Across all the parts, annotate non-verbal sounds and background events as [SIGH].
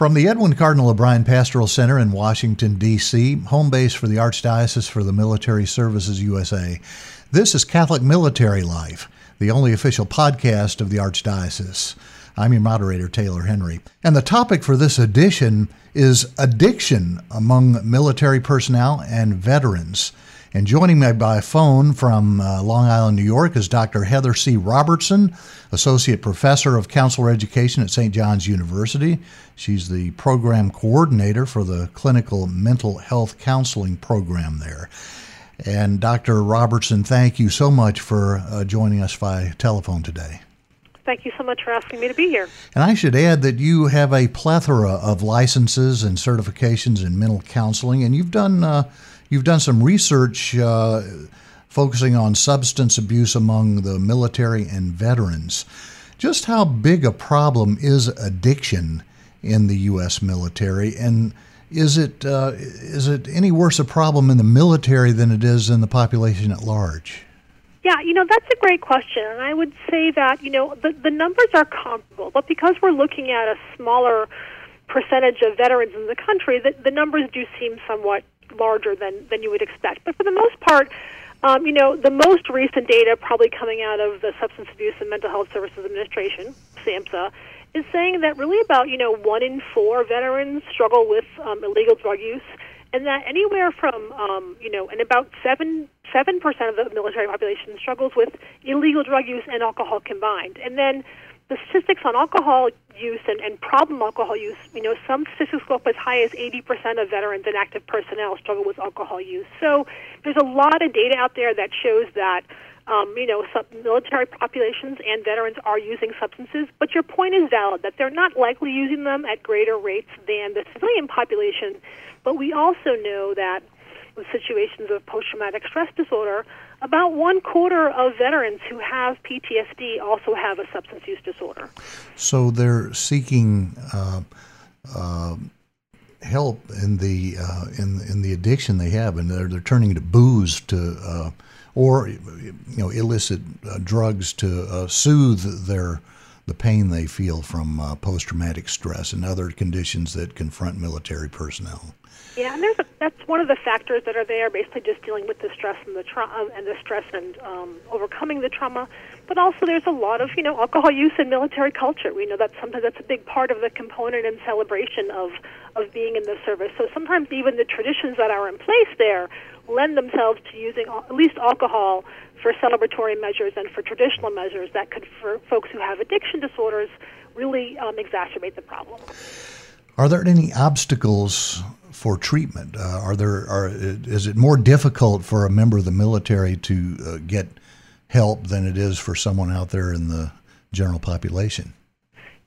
From the Edwin Cardinal O'Brien Pastoral Center in Washington, D.C., home base for the Archdiocese for the Military Services USA, this is Catholic Military Life, the only official podcast of the Archdiocese. I'm your moderator, Taylor Henry. And the topic for this edition is addiction among military personnel and veterans. And joining me by phone from uh, Long Island, New York, is Dr. Heather C. Robertson, Associate Professor of Counselor Education at St. John's University. She's the program coordinator for the Clinical Mental Health Counseling Program there. And Dr. Robertson, thank you so much for uh, joining us by telephone today. Thank you so much for asking me to be here. And I should add that you have a plethora of licenses and certifications in mental counseling, and you've done uh, You've done some research uh, focusing on substance abuse among the military and veterans. Just how big a problem is addiction in the U.S. military, and is it uh, is it any worse a problem in the military than it is in the population at large? Yeah, you know that's a great question, and I would say that you know the the numbers are comparable, but because we're looking at a smaller percentage of veterans in the country, the, the numbers do seem somewhat larger than than you would expect. But for the most part, um, you know, the most recent data, probably coming out of the Substance Abuse and Mental Health Services Administration (SAMHSA), is saying that really about you know one in four veterans struggle with um, illegal drug use, and that anywhere from um, you know, and about seven seven percent of the military population struggles with illegal drug use and alcohol combined, and then the statistics on alcohol use and, and problem alcohol use, you know, some statistics go up as high as 80% of veterans and active personnel struggle with alcohol use. So there's a lot of data out there that shows that, um, you know, sub- military populations and veterans are using substances. But your point is valid that they're not likely using them at greater rates than the civilian population. But we also know that with situations of post traumatic stress disorder, about one quarter of veterans who have PTSD also have a substance use disorder. So they're seeking uh, uh, help in the uh, in in the addiction they have, and they're they're turning to booze to uh, or you know illicit uh, drugs to uh, soothe their the pain they feel from post traumatic stress and other conditions that confront military personnel. Yeah, and there's a, that's one of the factors that are there, basically just dealing with the stress and the trauma and the stress and um, overcoming the trauma. But also, there's a lot of you know alcohol use in military culture. We know that sometimes that's a big part of the component and celebration of of being in the service. So sometimes even the traditions that are in place there lend themselves to using at least alcohol for celebratory measures and for traditional measures that could, for folks who have addiction disorders, really um, exacerbate the problem. Are there any obstacles for treatment? Uh, are there are is it more difficult for a member of the military to uh, get help than it is for someone out there in the general population?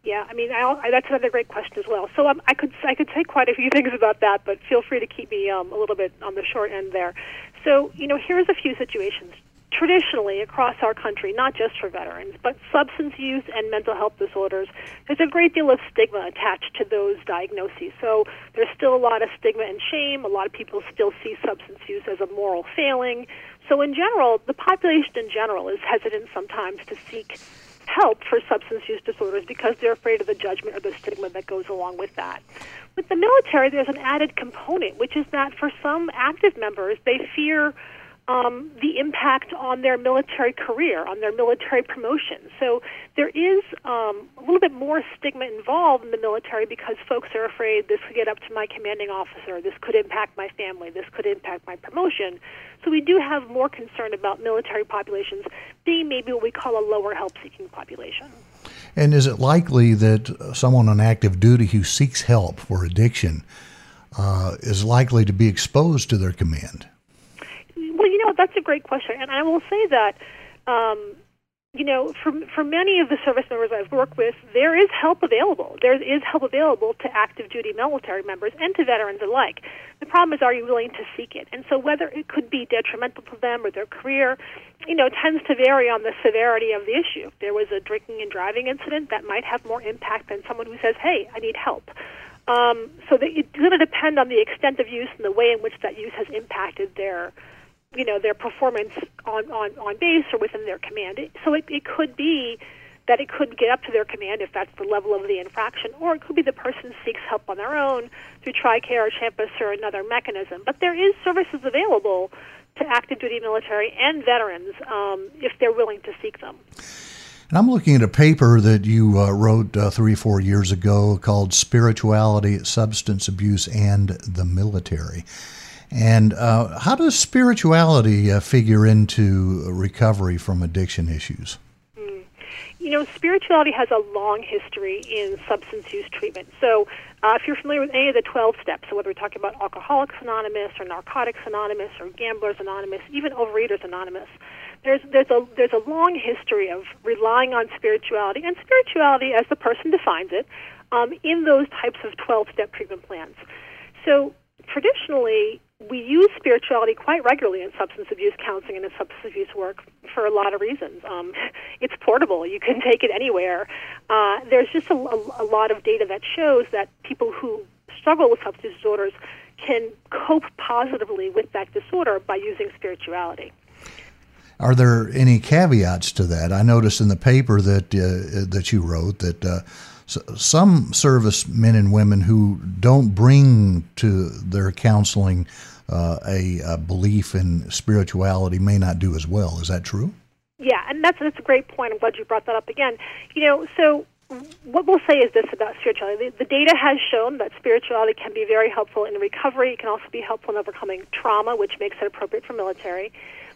Yeah, I mean I, I, that's another great question as well. So um, I could I could say quite a few [LAUGHS] things about that, but feel free to keep me um, a little bit on the short end there. So you know, here's a few situations traditionally across our country, not just for veterans, but substance use and mental health disorders, there's a great deal of stigma attached to those diagnoses. So there's still a lot of stigma and shame. A lot of people still see substance use as a moral failing. So in general, the population in general is hesitant sometimes to seek help for substance use disorders because they're afraid of the judgment or the stigma that goes along with that. With the military, there's an added component, which is that for some active members, they fear um, the impact on their military career, on their military promotion. So there is um, a little bit more stigma involved in the military because folks are afraid this could get up to my commanding officer, this could impact my family, this could impact my promotion. So we do have more concern about military populations being maybe what we call a lower help seeking population. And is it likely that someone on active duty who seeks help for addiction uh, is likely to be exposed to their command? That's a great question, and I will say that. Um, you know, for for many of the service members I've worked with, there is help available. There is help available to active duty military members and to veterans alike. The problem is, are you willing to seek it? And so, whether it could be detrimental to them or their career, you know, tends to vary on the severity of the issue. If there was a drinking and driving incident, that might have more impact than someone who says, "Hey, I need help." Um, so that it's going to depend on the extent of use and the way in which that use has impacted their you know their performance on on on base or within their command. So it, it could be that it could get up to their command if that's the level of the infraction, or it could be the person seeks help on their own through TRICARE or CHAMPUS or another mechanism. But there is services available to active duty military and veterans um, if they're willing to seek them. And I'm looking at a paper that you uh, wrote uh, three, four years ago called Spirituality, Substance Abuse, and the Military. And uh, how does spirituality uh, figure into recovery from addiction issues? You know, spirituality has a long history in substance use treatment. So, uh, if you're familiar with any of the 12 steps, so whether we're talking about Alcoholics Anonymous or Narcotics Anonymous or Gamblers Anonymous, even Overeaters Anonymous, there's there's a there's a long history of relying on spirituality and spirituality as the person defines it um, in those types of 12 step treatment plans. So traditionally, we use spirituality quite regularly in substance abuse counseling and in substance abuse work for a lot of reasons. Um, [LAUGHS] it's portable; you can take it anywhere. Uh, there's just a, a, a lot of data that shows that people who struggle with substance disorders can cope positively with that disorder by using spirituality. Are there any caveats to that? I noticed in the paper that uh, that you wrote that uh, some service men and women who don't bring to their counseling uh, a, a, belief in spirituality may not do as well. Is that true? Yeah, and that's that's a great point. I'm glad you brought that up again. You know, so what we'll say is this about spirituality: the, the data has shown that spirituality can be very helpful in recovery. It can also be helpful in overcoming trauma, which makes it appropriate for military.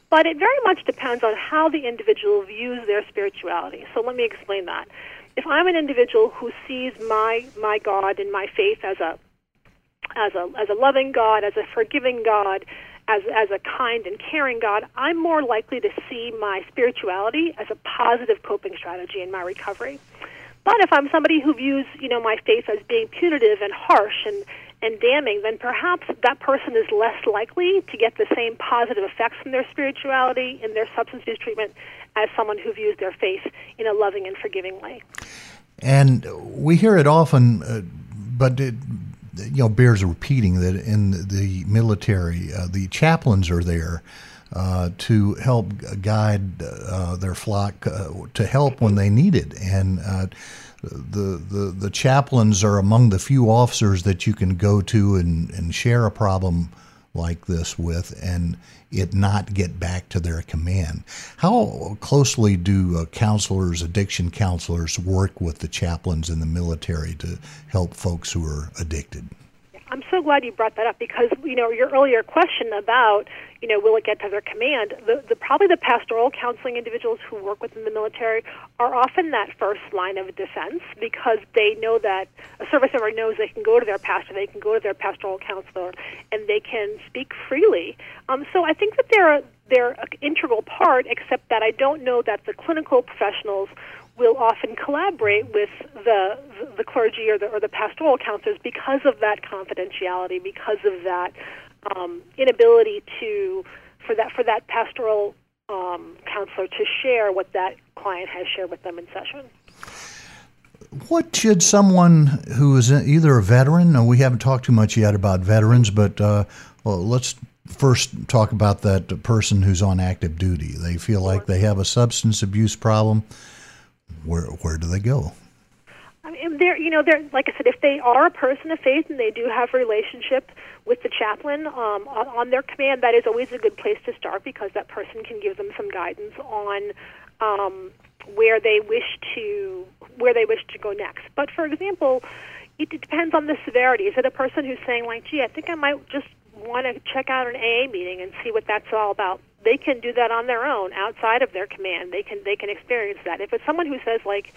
But it very much depends on how the individual views their spirituality. So let me explain that. If I'm an individual who sees my my God and my faith as a as a as a loving God, as a forgiving God, as as a kind and caring God, I'm more likely to see my spirituality as a positive coping strategy in my recovery. But if I'm somebody who views, you know, my faith as being punitive and harsh and and damning, then perhaps that person is less likely to get the same positive effects from their spirituality in their substance use treatment as someone who views their faith in a loving and forgiving way. And we hear it often, uh, but it you know bears repeating that in the military, uh, the chaplains are there. Uh, to help guide uh, their flock uh, to help when they need it, and uh, the, the, the chaplains are among the few officers that you can go to and, and share a problem like this with and it not get back to their command. How closely do uh, counselors, addiction counselors, work with the chaplains in the military to help folks who are addicted? I'm so glad you brought that up because you know your earlier question about you know will it get to their command. The, the probably the pastoral counseling individuals who work within the military are often that first line of defense because they know that a service member knows they can go to their pastor, they can go to their pastoral counselor, and they can speak freely. Um, so I think that they're they're an integral part, except that I don't know that the clinical professionals will often collaborate with the the clergy or the or the pastoral counselors because of that confidentiality, because of that um, inability to for that for that pastoral um, counselor to share what that client has shared with them in session. What should someone who is either a veteran, we haven't talked too much yet about veterans, but uh, well, let's first talk about that person who's on active duty. They feel like they have a substance abuse problem where where do they go? I mean, they're you know they're like I said, if they are a person of faith and they do have a relationship with the chaplain um, on, on their command, that is always a good place to start because that person can give them some guidance on um, where they wish to where they wish to go next. But for example, it depends on the severity. Is it a person who's saying like, "Gee, I think I might just want to check out an AA meeting and see what that's all about?" They can do that on their own outside of their command. They can they can experience that. If it's someone who says like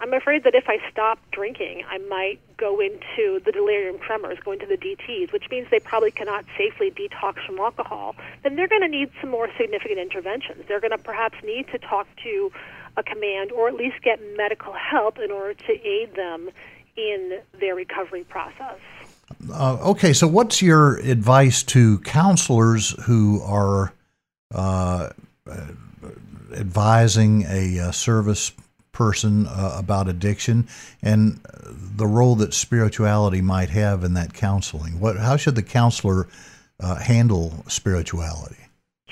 I'm afraid that if I stop drinking, I might go into the delirium tremors, go into the DTs, which means they probably cannot safely detox from alcohol. Then they're going to need some more significant interventions. They're going to perhaps need to talk to a command or at least get medical help in order to aid them in their recovery process. Uh, okay, so what's your advice to counselors who are uh, advising a, uh, service person uh, about addiction and the role that spirituality might have in that counseling. What, how should the counselor uh, handle spirituality?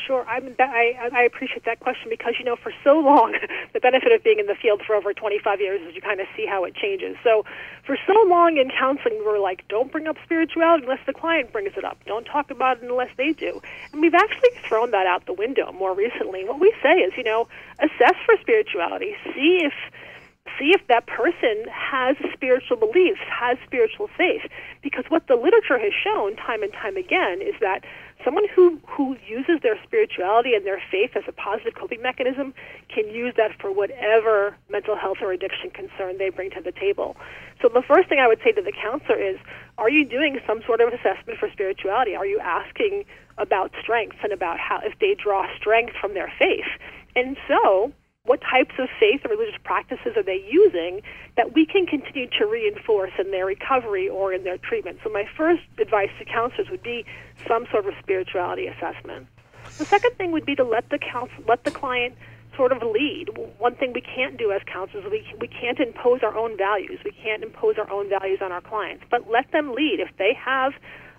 Sure, I, I I appreciate that question because you know for so long [LAUGHS] the benefit of being in the field for over 25 years is you kind of see how it changes. So for so long in counseling we're like don't bring up spirituality unless the client brings it up. Don't talk about it unless they do. And we've actually thrown that out the window more recently. What we say is, you know, assess for spirituality, see if see if that person has spiritual beliefs, has spiritual faith. Because what the literature has shown time and time again is that someone who, who uses their spirituality and their faith as a positive coping mechanism can use that for whatever mental health or addiction concern they bring to the table. So the first thing I would say to the counselor is, are you doing some sort of assessment for spirituality? Are you asking about strengths and about how if they draw strength from their faith? And so what types of faith or religious practices are they using that we can continue to reinforce in their recovery or in their treatment. So my first advice to counselors would be some sort of spirituality assessment. The second thing would be to let the counsel, let the client sort of lead. One thing we can't do as counselors, we, we can't impose our own values. We can't impose our own values on our clients, but let them lead. If they have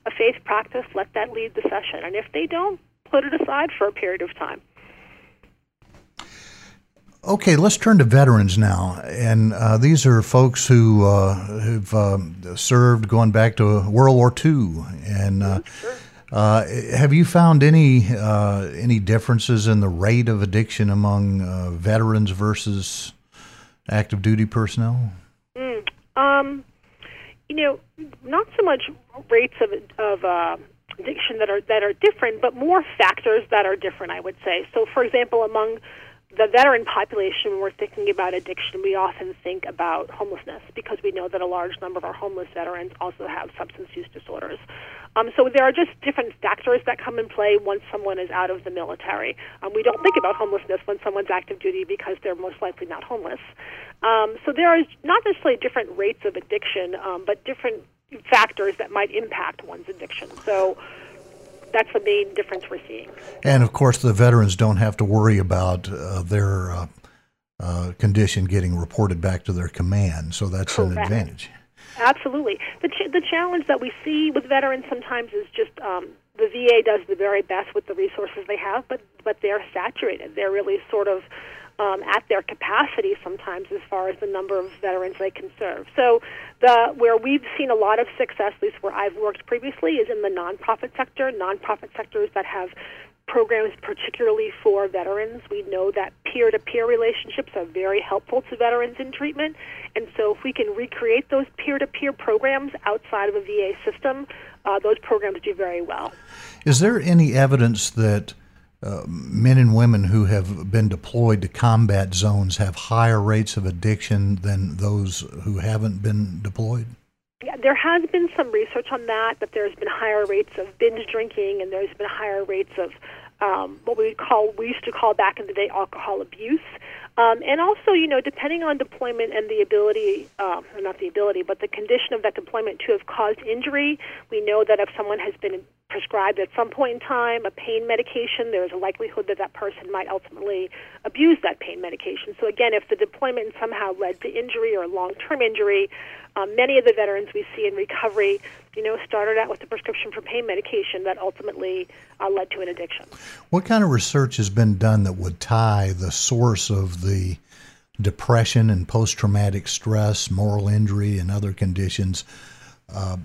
a faith practice, let that lead the session. And if they don't, put it aside for a period of time. Okay, let's turn to veterans now, and uh, these are folks who uh, have uh, served going back to World War II. And uh, uh, have you found any uh, any differences in the rate of addiction among veterans versus active duty personnel? Mm, um, you know, not so much rates of of addiction that are that are different, but more factors that are different. I would say. So, for example, among the veteran population, when we're thinking about addiction, we often think about homelessness because we know that a large number of our homeless veterans also have substance use disorders. Um, so there are just different factors that come in play once someone is out of the military. Um, we don't think about homelessness when someone's active duty because they're most likely not homeless. Um, so there are not necessarily different rates of addiction, um, but different factors that might impact one's addiction. So that's the main difference we're seeing. And of course, the veterans don't have to worry about uh, their uh, uh, condition getting reported back to their command, so that's Correct. an advantage. Absolutely. The, ch- the challenge that we see with veterans sometimes is just um, the VA does the very best with the resources they have, but but they're saturated. They're really sort of um, at their capacity sometimes as far as the number of veterans they can serve. So the where we've seen a lot of success, at least where I've worked previously, is in the nonprofit sector. Nonprofit sectors that have programs particularly for veterans. We know that peer-to-peer relationships are very helpful to veterans in treatment, and so if we can recreate those peer-to-peer programs outside of a VA system, uh, those programs do very well. Is there any evidence that uh, men and women who have been deployed to combat zones have higher rates of addiction than those who haven't been deployed? Yeah, there has been some research on that, that there's been higher rates of binge drinking and there's been higher rates of um, what we would call, we used to call back in the day alcohol abuse. Um, and also, you know, depending on deployment and the ability, uh, not the ability, but the condition of that deployment to have caused injury, we know that if someone has been prescribed at some point in time a pain medication, there is a likelihood that that person might ultimately abuse that pain medication. So, again, if the deployment somehow led to injury or long term injury, um, many of the veterans we see in recovery, you know, started out with a prescription for pain medication that ultimately uh, led to an addiction. What kind of research has been done that would tie the source of the depression and post traumatic stress, moral injury, and other conditions? Uh,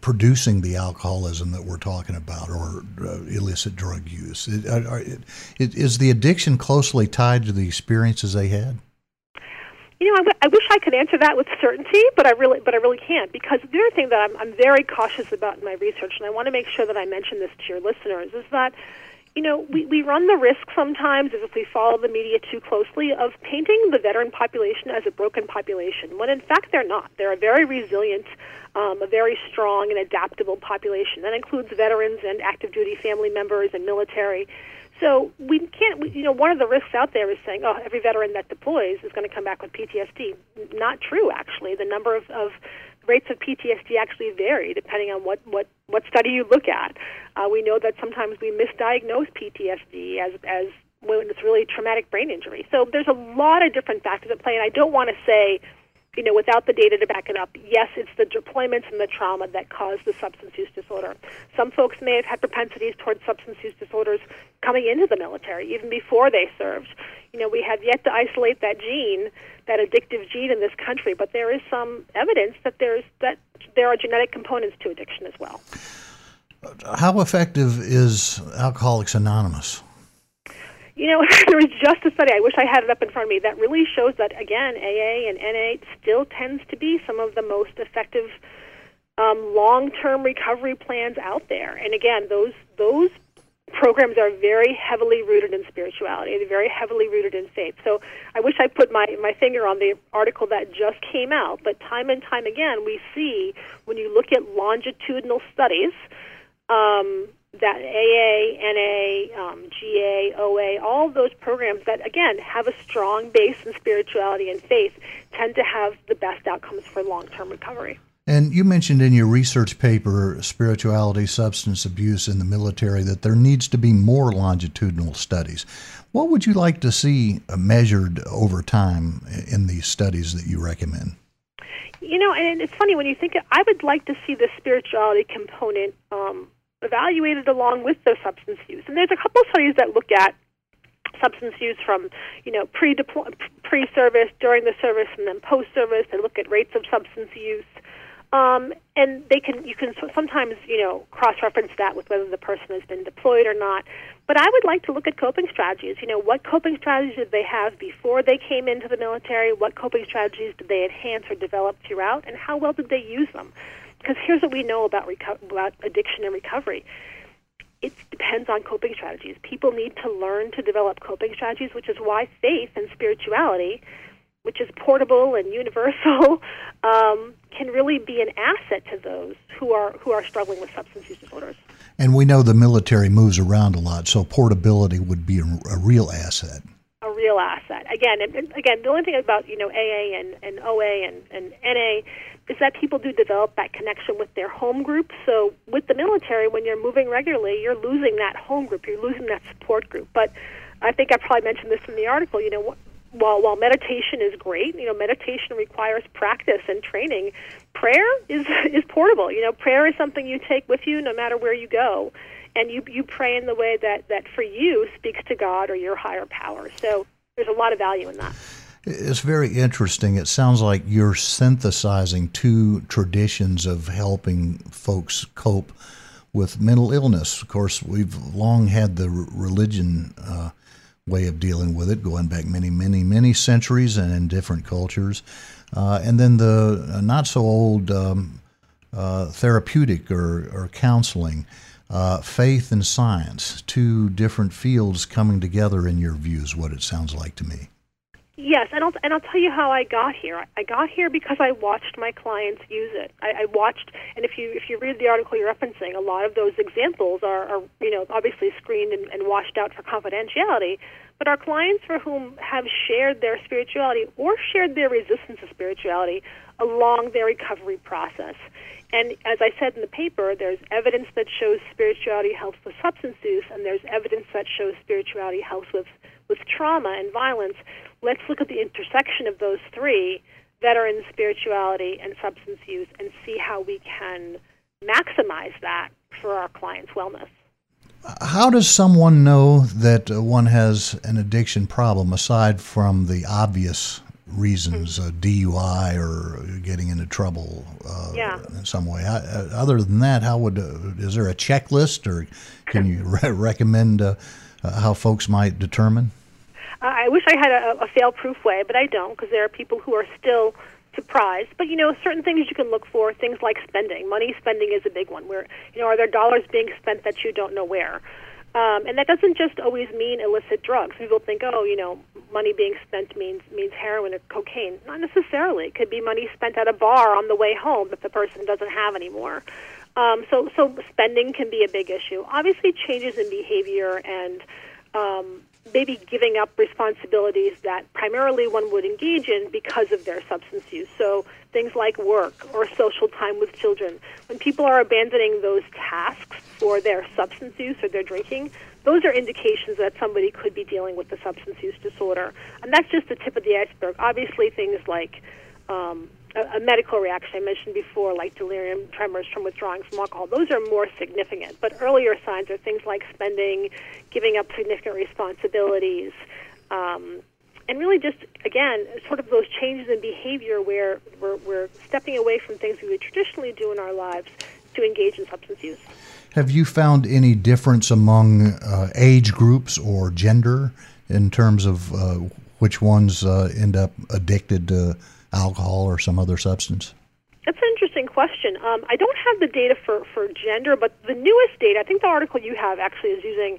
producing the alcoholism that we're talking about or uh, illicit drug use? It, it, it, is the addiction closely tied to the experiences they had? You know, I, w- I wish I could answer that with certainty, but I really, but I really can't because the other thing that I'm, I'm very cautious about in my research, and I want to make sure that I mention this to your listeners, is that you know, we, we run the risk sometimes if we follow the media too closely of painting the veteran population as a broken population, when in fact they're not. They're a very resilient, um, a very strong and adaptable population. That includes veterans and active duty family members and military. So we can't, we, you know, one of the risks out there is saying, oh, every veteran that deploys is going to come back with PTSD. Not true, actually. The number of, of rates of PTSD actually vary depending on what, what, what study you look at. Uh, we know that sometimes we misdiagnose PTSD as, as when it's really traumatic brain injury. So there's a lot of different factors at play, and I don't want to say you know, without the data to back it up, yes, it's the deployments and the trauma that cause the substance use disorder. Some folks may have had propensities towards substance use disorders coming into the military, even before they served. You know, we have yet to isolate that gene, that addictive gene in this country, but there is some evidence that there's that there are genetic components to addiction as well. How effective is Alcoholics Anonymous? You know, [LAUGHS] there was just a study, I wish I had it up in front of me, that really shows that, again, AA and NA still tends to be some of the most effective um, long term recovery plans out there. And again, those, those programs are very heavily rooted in spirituality. They're very heavily rooted in faith. So I wish I put my, my finger on the article that just came out, but time and time again, we see when you look at longitudinal studies, um, that AA, NA, um, GA, OA, all those programs that, again, have a strong base in spirituality and faith tend to have the best outcomes for long term recovery. And you mentioned in your research paper, Spirituality, Substance Abuse in the Military, that there needs to be more longitudinal studies. What would you like to see measured over time in these studies that you recommend? You know, and it's funny when you think, it I would like to see the spirituality component um, evaluated along with their substance use. And there's a couple of studies that look at substance use from you know pre pre service, during the service, and then post service. They look at rates of substance use, um, and they can you can sometimes you know cross reference that with whether the person has been deployed or not. But I would like to look at coping strategies. You know, what coping strategies did they have before they came into the military? What coping strategies did they enhance or develop throughout? And how well did they use them? Because here's what we know about, reco- about addiction and recovery it depends on coping strategies. People need to learn to develop coping strategies, which is why faith and spirituality, which is portable and universal, [LAUGHS] um, can really be an asset to those who are who are struggling with substance use disorders. And we know the military moves around a lot, so portability would be a, a real asset. A real asset. Again, and, and again, the only thing about you know AA and, and OA and, and NA is that people do develop that connection with their home group. So with the military, when you're moving regularly, you're losing that home group, you're losing that support group. But I think I probably mentioned this in the article. You know, while while meditation is great, you know, meditation requires practice and training. Prayer is [LAUGHS] is portable. You know, prayer is something you take with you no matter where you go, and you you pray in the way that that for you speaks to God or your higher power. So there's a lot of value in that. It's very interesting. It sounds like you're synthesizing two traditions of helping folks cope with mental illness. Of course, we've long had the religion uh, way of dealing with it, going back many, many, many centuries and in different cultures. Uh, and then the uh, not so old um, uh, therapeutic or, or counseling. Uh, faith and science, two different fields coming together in your views, what it sounds like to me. Yes, and I'll and I'll tell you how I got here. I got here because I watched my clients use it. I, I watched, and if you if you read the article you're referencing, a lot of those examples are, are you know obviously screened and, and washed out for confidentiality. But our clients for whom have shared their spirituality or shared their resistance to spirituality along their recovery process. And as I said in the paper, there's evidence that shows spirituality helps with substance use, and there's evidence that shows spirituality helps with with trauma and violence let's look at the intersection of those three veteran spirituality and substance use and see how we can maximize that for our clients' wellness. How does someone know that uh, one has an addiction problem aside from the obvious reasons, mm-hmm. DUI or getting into trouble uh, yeah. in some way? Uh, other than that, how would uh, is there a checklist, or can [LAUGHS] you re- recommend uh, how folks might determine? I wish I had a, a fail-proof way, but I don't because there are people who are still surprised. But you know, certain things you can look for, things like spending. Money spending is a big one. Where you know, are there dollars being spent that you don't know where? Um, and that doesn't just always mean illicit drugs. People think, oh, you know, money being spent means means heroin or cocaine. Not necessarily. It could be money spent at a bar on the way home that the person doesn't have anymore. Um, so, so spending can be a big issue. Obviously, changes in behavior and um, maybe giving up responsibilities that primarily one would engage in because of their substance use. So things like work or social time with children. When people are abandoning those tasks for their substance use or their drinking, those are indications that somebody could be dealing with a substance use disorder. And that's just the tip of the iceberg. Obviously, things like um, a, medical reaction I mentioned before, like delirium, tremors from withdrawing from alcohol. Those are more significant. But earlier signs are things like spending, giving up significant responsibilities. Um, and really just again sort of those changes in behavior where we're, we're stepping away from things we would traditionally do in our lives to engage in substance use have you found any difference among uh, age groups or gender in terms of uh, which ones uh, end up addicted to alcohol or some other substance? That's an interesting question. Um, I don't have the data for, for gender, but the newest data, I think the article you have actually is using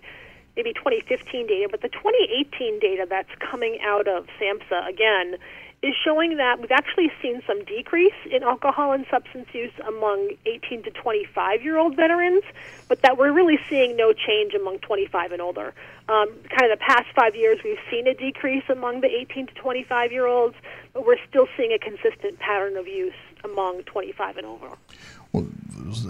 maybe 2015 data, but the 2018 data that's coming out of SAMHSA again is showing that we've actually seen some decrease in alcohol and substance use among 18 to 25 year old veterans, but that we're really seeing no change among 25 and older. Um, kind of the past five years, we've seen a decrease among the 18 to 25 year olds, but we're still seeing a consistent pattern of use among 25 and over. Well,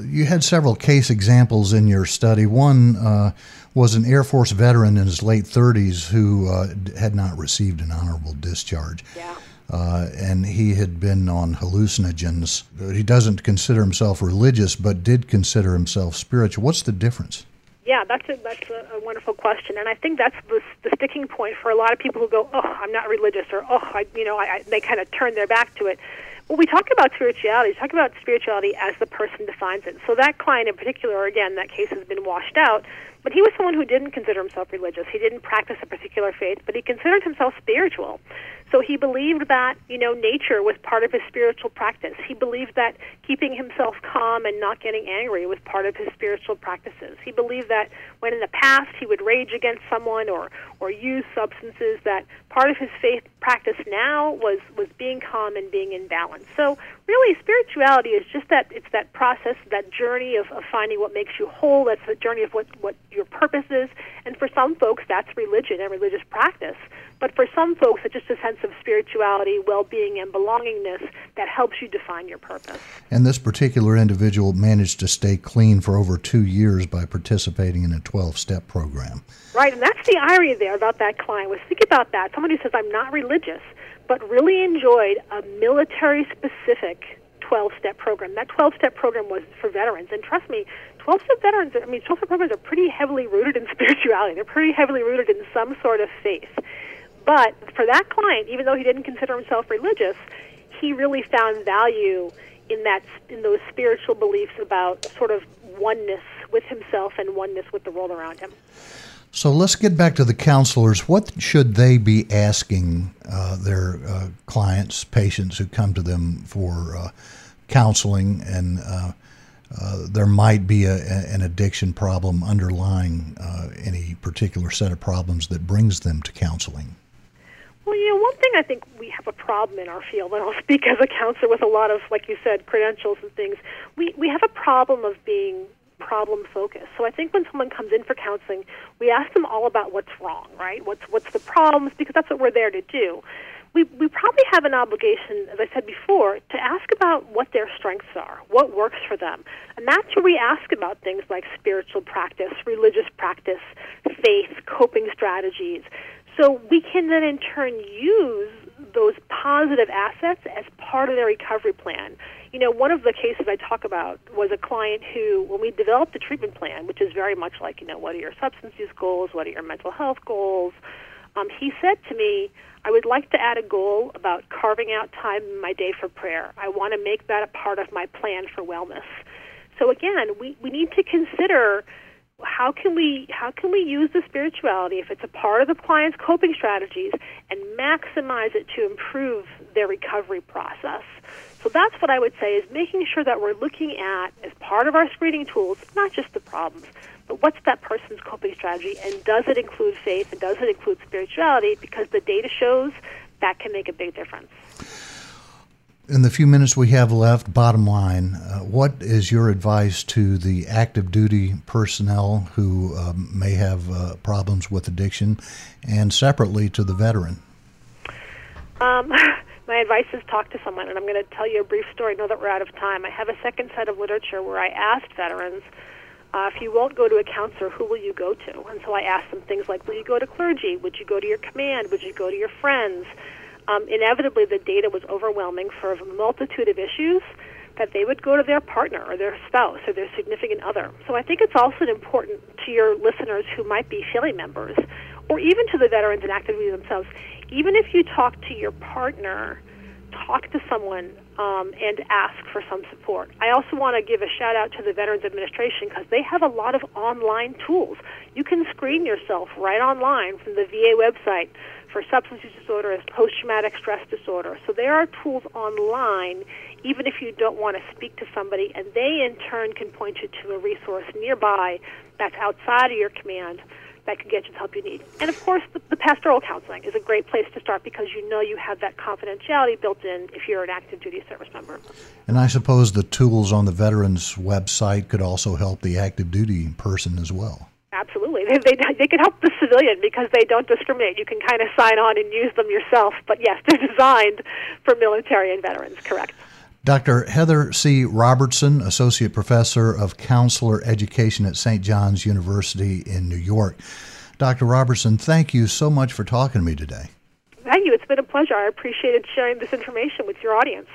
you had several case examples in your study. One uh, was an Air Force veteran in his late 30s who uh, had not received an honorable discharge. Yeah. Uh, and he had been on hallucinogens. He doesn't consider himself religious, but did consider himself spiritual. What's the difference? Yeah, that's a that's a, a wonderful question, and I think that's the, the sticking point for a lot of people who go, "Oh, I'm not religious," or "Oh, I, you know," I, I, they kind of turn their back to it. Well, we talk about spirituality. We talk about spirituality as the person defines it. So that client in particular, again, that case has been washed out. But he was someone who didn't consider himself religious. He didn't practice a particular faith, but he considered himself spiritual. So he believed that, you know, nature was part of his spiritual practice. He believed that keeping himself calm and not getting angry was part of his spiritual practices. He believed that when in the past he would rage against someone or, or use substances, that part of his faith practice now was, was being calm and being in balance. So really spirituality is just that it's that process, that journey of, of finding what makes you whole, that's the journey of what, what your purpose is. And for some folks that's religion and religious practice. But for some folks, it's just a sense of spirituality, well being, and belongingness that helps you define your purpose. And this particular individual managed to stay clean for over two years by participating in a 12 step program. Right, and that's the irony there about that client. Was think about that. Someone who says, I'm not religious, but really enjoyed a military specific 12 step program. That 12 step program was for veterans. And trust me, 12 step veterans, I mean, 12 step programs are pretty heavily rooted in [LAUGHS] spirituality. They're pretty heavily rooted in some sort of faith. But for that client, even though he didn't consider himself religious, he really found value in that in those spiritual beliefs about sort of oneness with himself and oneness with the world around him. So let's get back to the counselors. What should they be asking uh, their uh, clients, patients who come to them for uh, counseling, and uh, uh, there might be a, an addiction problem underlying uh, any particular set of problems that brings them to counseling? Well, you know, one thing I think we have a problem in our field, and I'll [LAUGHS] speak as a counselor with a lot of, like you said, credentials and things. We we have a problem of being problem focused. So I think when someone comes in for counseling, we ask them all about what's wrong, right? What's what's the problems because that's what we're there to do. We we probably have an obligation, as I said before, to ask about what their strengths are, what works for them. And that's where we ask about things like spiritual practice, religious practice, faith, coping strategies. So we can then in turn use those positive assets as part of their recovery plan. You know, one of the cases I talk about was a client who, when we developed the treatment plan, which is very much like, you know, what are your substance use goals, what are your mental health goals, um, he said to me, I would like to add a goal about carving out time in my day for prayer. I want to make that a part of my plan for wellness. So again, we, we need to consider how can we how can we use the spirituality if it's a part of the client's coping strategies and maximize it to improve their recovery process? So that's what i would say is making sure that we're looking at as part of our screening tools not just the problems but what's that person's coping strategy and does it include faith and does it include spirituality? Because the data shows that can make a big difference in the few minutes we have left, bottom line, uh, what is your advice to the active duty personnel who um, may have uh, problems with addiction, and separately to the veteran? Um, [LAUGHS] my advice is talk to someone, and I'm going to tell you a brief story. I know that we're out of time. I have a second set of literature where I asked veterans. Uh, if you won't go to a counselor, who will you go to? And so I asked them things like, Will you go to clergy? Would you go to your command? Would you go to your friends? Um, inevitably the data was overwhelming for a multitude of issues that they would go to their partner or their spouse or their significant other. So I think it's also important to your listeners who might be family members or even to the veterans and active duty themselves, even if you talk to your partner, talk to someone um, and ask for some support. I also want to give a shout out to the Veterans Administration because they have a lot of online tools. You can screen yourself right online from the VA website for substance use disorder as post traumatic stress disorder. So there are tools online, even if you don't want to speak to somebody, and they in turn can point you to a resource nearby that's outside of your command that can get you the help you need. And of course, the, the, pastoral counseling is a great place to start because you know you have that confidentiality built in if you're an active duty service member. And I suppose the tools on the veterans website could also help the active duty person as well. Absolutely. They, they, they can help the civilian because they don't discriminate. You can kind of sign on and use them yourself. But yes, [LAUGHS] they're designed for military and veterans, correct. Dr. Heather C. Robertson, Associate Professor of Counselor Education at St. John's University in New York. Dr. Robertson, thank you so much for talking to me today. Thank you. It's been a pleasure. I appreciated sharing this information with your audience.